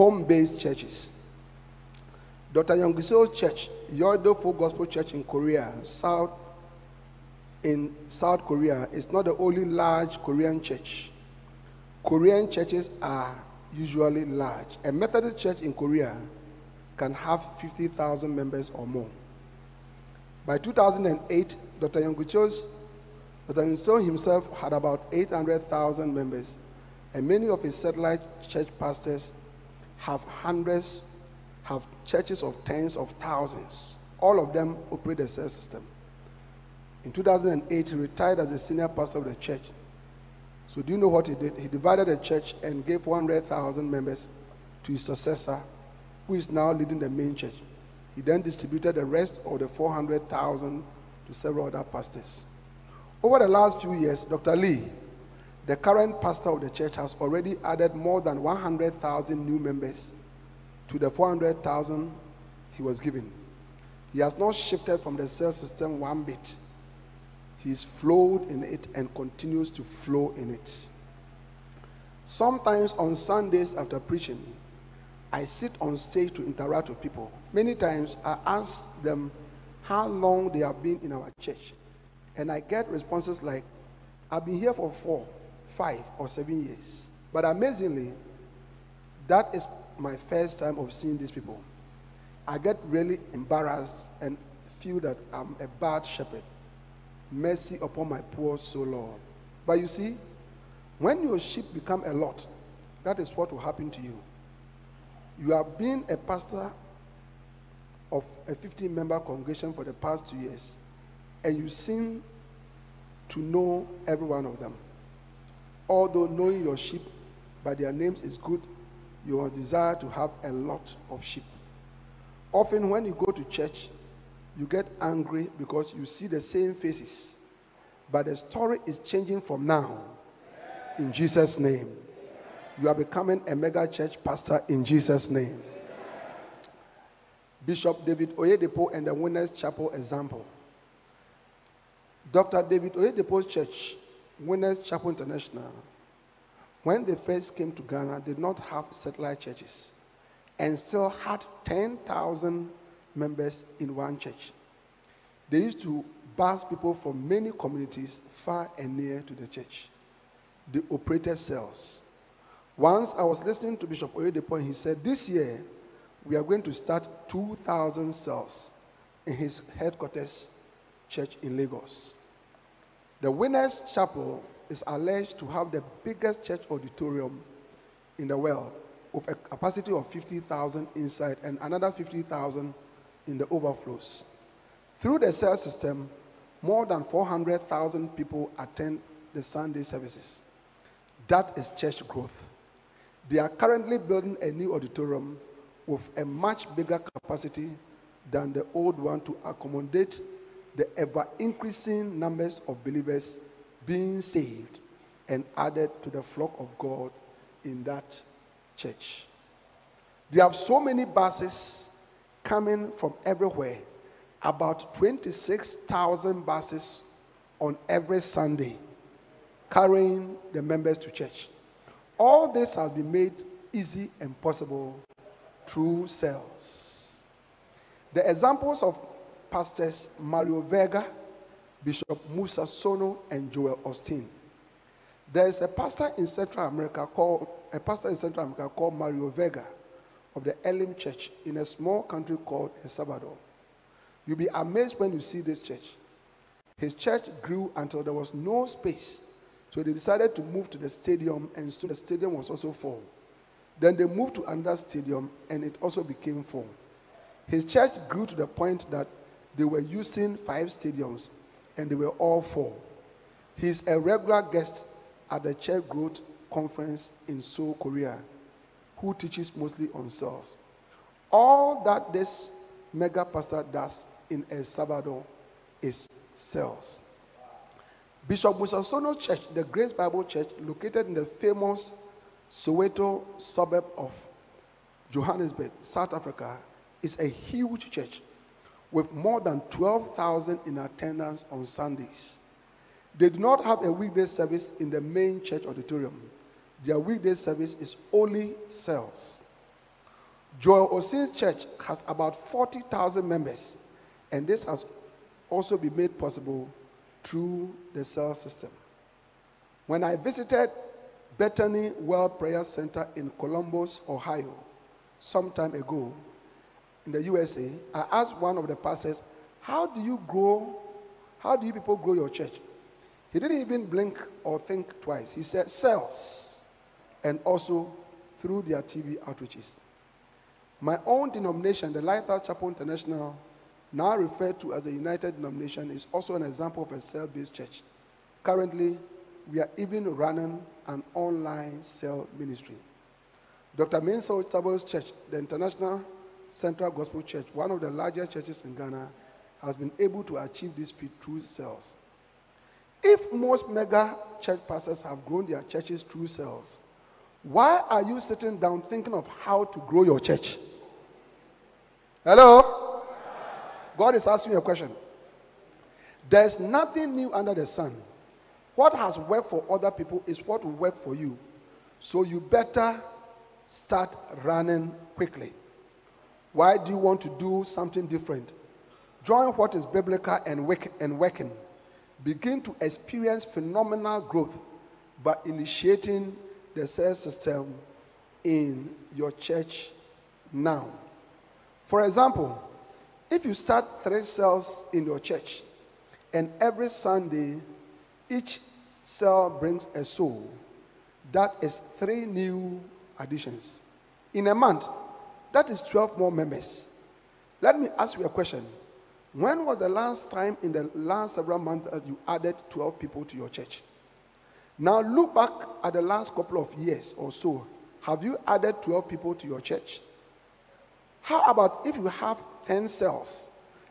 Home-based churches. Dr. Yonggi Cho's church, Yoido Gospel Church in Korea, South in South Korea, is not the only large Korean church. Korean churches are usually large. A Methodist church in Korea can have 50,000 members or more. By 2008, Dr. Yonggi Cho's Dr. Yonggi Cho himself had about 800,000 members, and many of his satellite church pastors have hundreds, have churches of tens of thousands. All of them operate the cell system. In 2008, he retired as a senior pastor of the church. So, do you know what he did? He divided the church and gave 100,000 members to his successor, who is now leading the main church. He then distributed the rest of the 400,000 to several other pastors. Over the last few years, Dr. Lee, the current pastor of the church, has already added more than 100,000 new members to the 400,000 he was given. He has not shifted from the cell system one bit. He's flowed in it and continues to flow in it. Sometimes on Sundays after preaching, I sit on stage to interact with people. Many times I ask them how long they have been in our church. And I get responses like, I've been here for four, five, or seven years. But amazingly, that is my first time of seeing these people. I get really embarrassed and feel that I'm a bad shepherd. Mercy upon my poor soul, Lord. But you see, when your sheep become a lot, that is what will happen to you. You have been a pastor of a 15 member congregation for the past two years, and you seem to know every one of them. Although knowing your sheep by their names is good, you desire to have a lot of sheep. Often, when you go to church, you get angry because you see the same faces. But the story is changing from now. In Jesus' name. You are becoming a mega church pastor in Jesus' name. Bishop David Oyedepo and the Winners Chapel example. Dr. David Oyedepo's church, Winners Chapel International, when they first came to Ghana, did not have satellite churches and still had 10,000 members in one church. They used to bus people from many communities far and near to the church. They operated cells. Once I was listening to Bishop Oyedepo, and he said, This year we are going to start 2,000 cells in his headquarters church in Lagos. The Winners Chapel is alleged to have the biggest church auditorium in the world, with a capacity of 50,000 inside and another 50,000 in the overflows. Through the cell system, more than 400,000 people attend the Sunday services. That is church growth. They are currently building a new auditorium with a much bigger capacity than the old one to accommodate the ever increasing numbers of believers being saved and added to the flock of God in that church. They have so many buses coming from everywhere, about 26,000 buses on every Sunday, carrying the members to church. All this has been made easy and possible through cells. The examples of pastors Mario Vega, Bishop Mosa Sono, and Joel Osteen. There is a pastor in Central America called a pastor in Central America called Mario Vega. of the Elim Church in a small country called El Salvador. You'll be amazed when you see this church. His church grew until there was no space. So they decided to move to the stadium, and soon the stadium was also full. Then they moved to another stadium, and it also became full. His church grew to the point that they were using five stadiums, and they were all full. He's a regular guest at the Church Growth Conference in Seoul, Korea, who teaches mostly on cells. All that this mega pastor does in El Salvador is cells. Bishop Mosa Sono Church, the Grace Bible Church, located in the famous Soweto suburb of Johannesburg, South Africa, is a huge church with more than 12,000 in attendance on Sundays. They do not have a weekday service in the main church auditorium. Their weekday service is only cells. Joel Osteen's church has about 40,000 members, and this has also been made possible through the cell system. When I visited Bethany World Prayer Center in Columbus, Ohio, some time ago in the USA, I asked one of the pastors, How do you grow? How do you people grow your church? He didn't even blink or think twice. He said, Cells, and also through their TV outreaches. My own denomination, the Lighthouse Chapel International, now referred to as a United Denomination, is also an example of a cell based church. Currently, we are even running an online cell ministry. Dr. Mensa Otabil's church, the International Central Gospel Church, one of the largest churches in Ghana, has been able to achieve this feat through cells. If most mega church pastors have grown their churches through cells, why are you sitting down thinking of how to grow your church? Hello? God is asking you a question. There's nothing new under the sun. What has worked for other people is what will work for you. So you better start running quickly. Why do you want to do something different? Join what is biblical and, work, and working. Begin to experience phenomenal growth by initiating the cell system in your church now. For example, if you start three cells in your church, and every Sunday each cell brings a soul, that is three new additions. In a month, that is 12 more members. Let me ask you a question. When was the last time in the last several months that you added 12 people to your church? Now look back at the last couple of years or so. Have you added 12 people to your church? How about if you have 10 cells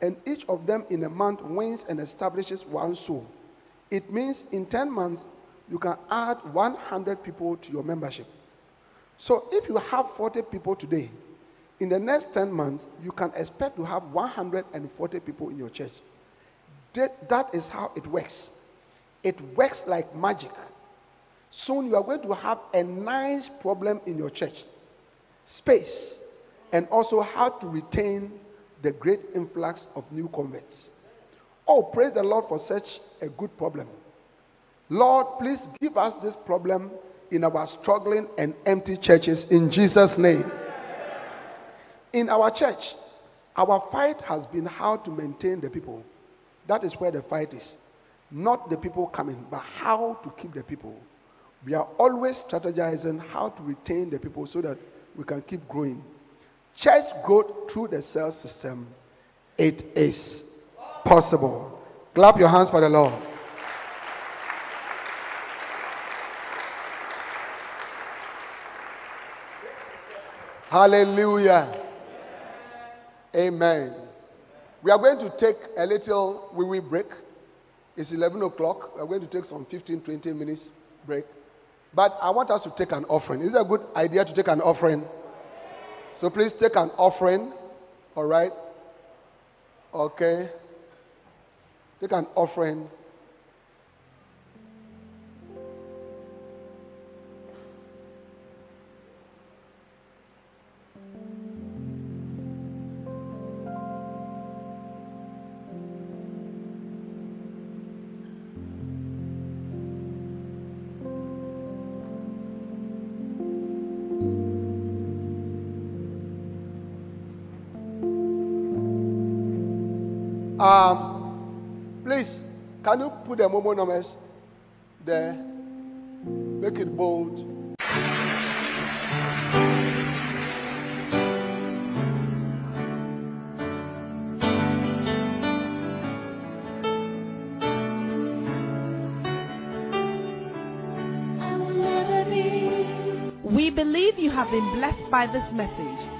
and each of them in a month wins and establishes one soul? It means in 10 months you can add 100 people to your membership. So if you have 40 people today, in the next 10 months, you can expect to have 140 people in your church. That, that is how it works. It works like magic. Soon you are going to have a nice problem in your church space, and also how to retain the great influx of new converts. Oh, praise the Lord for such a good problem. Lord, please give us this problem in our struggling and empty churches in Jesus' name. In our church, our fight has been how to maintain the people. That is where the fight is. Not the people coming, but how to keep the people. We are always strategizing how to retain the people so that we can keep growing. Church growth through the cell system, it is possible. Clap your hands for the Lord. Hallelujah. Amen. We are going to take a little wee wee break. It's 11 o'clock. We are going to take some 15, 20 minutes break. But I want us to take an offering. Is it a good idea to take an offering? So please take an offering. All right? Okay. Take an offering. Um, please, can you put the mobile numbers there? Make it bold. We believe you have been blessed by this message.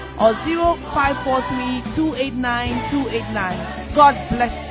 or 0543 289 289. God bless you.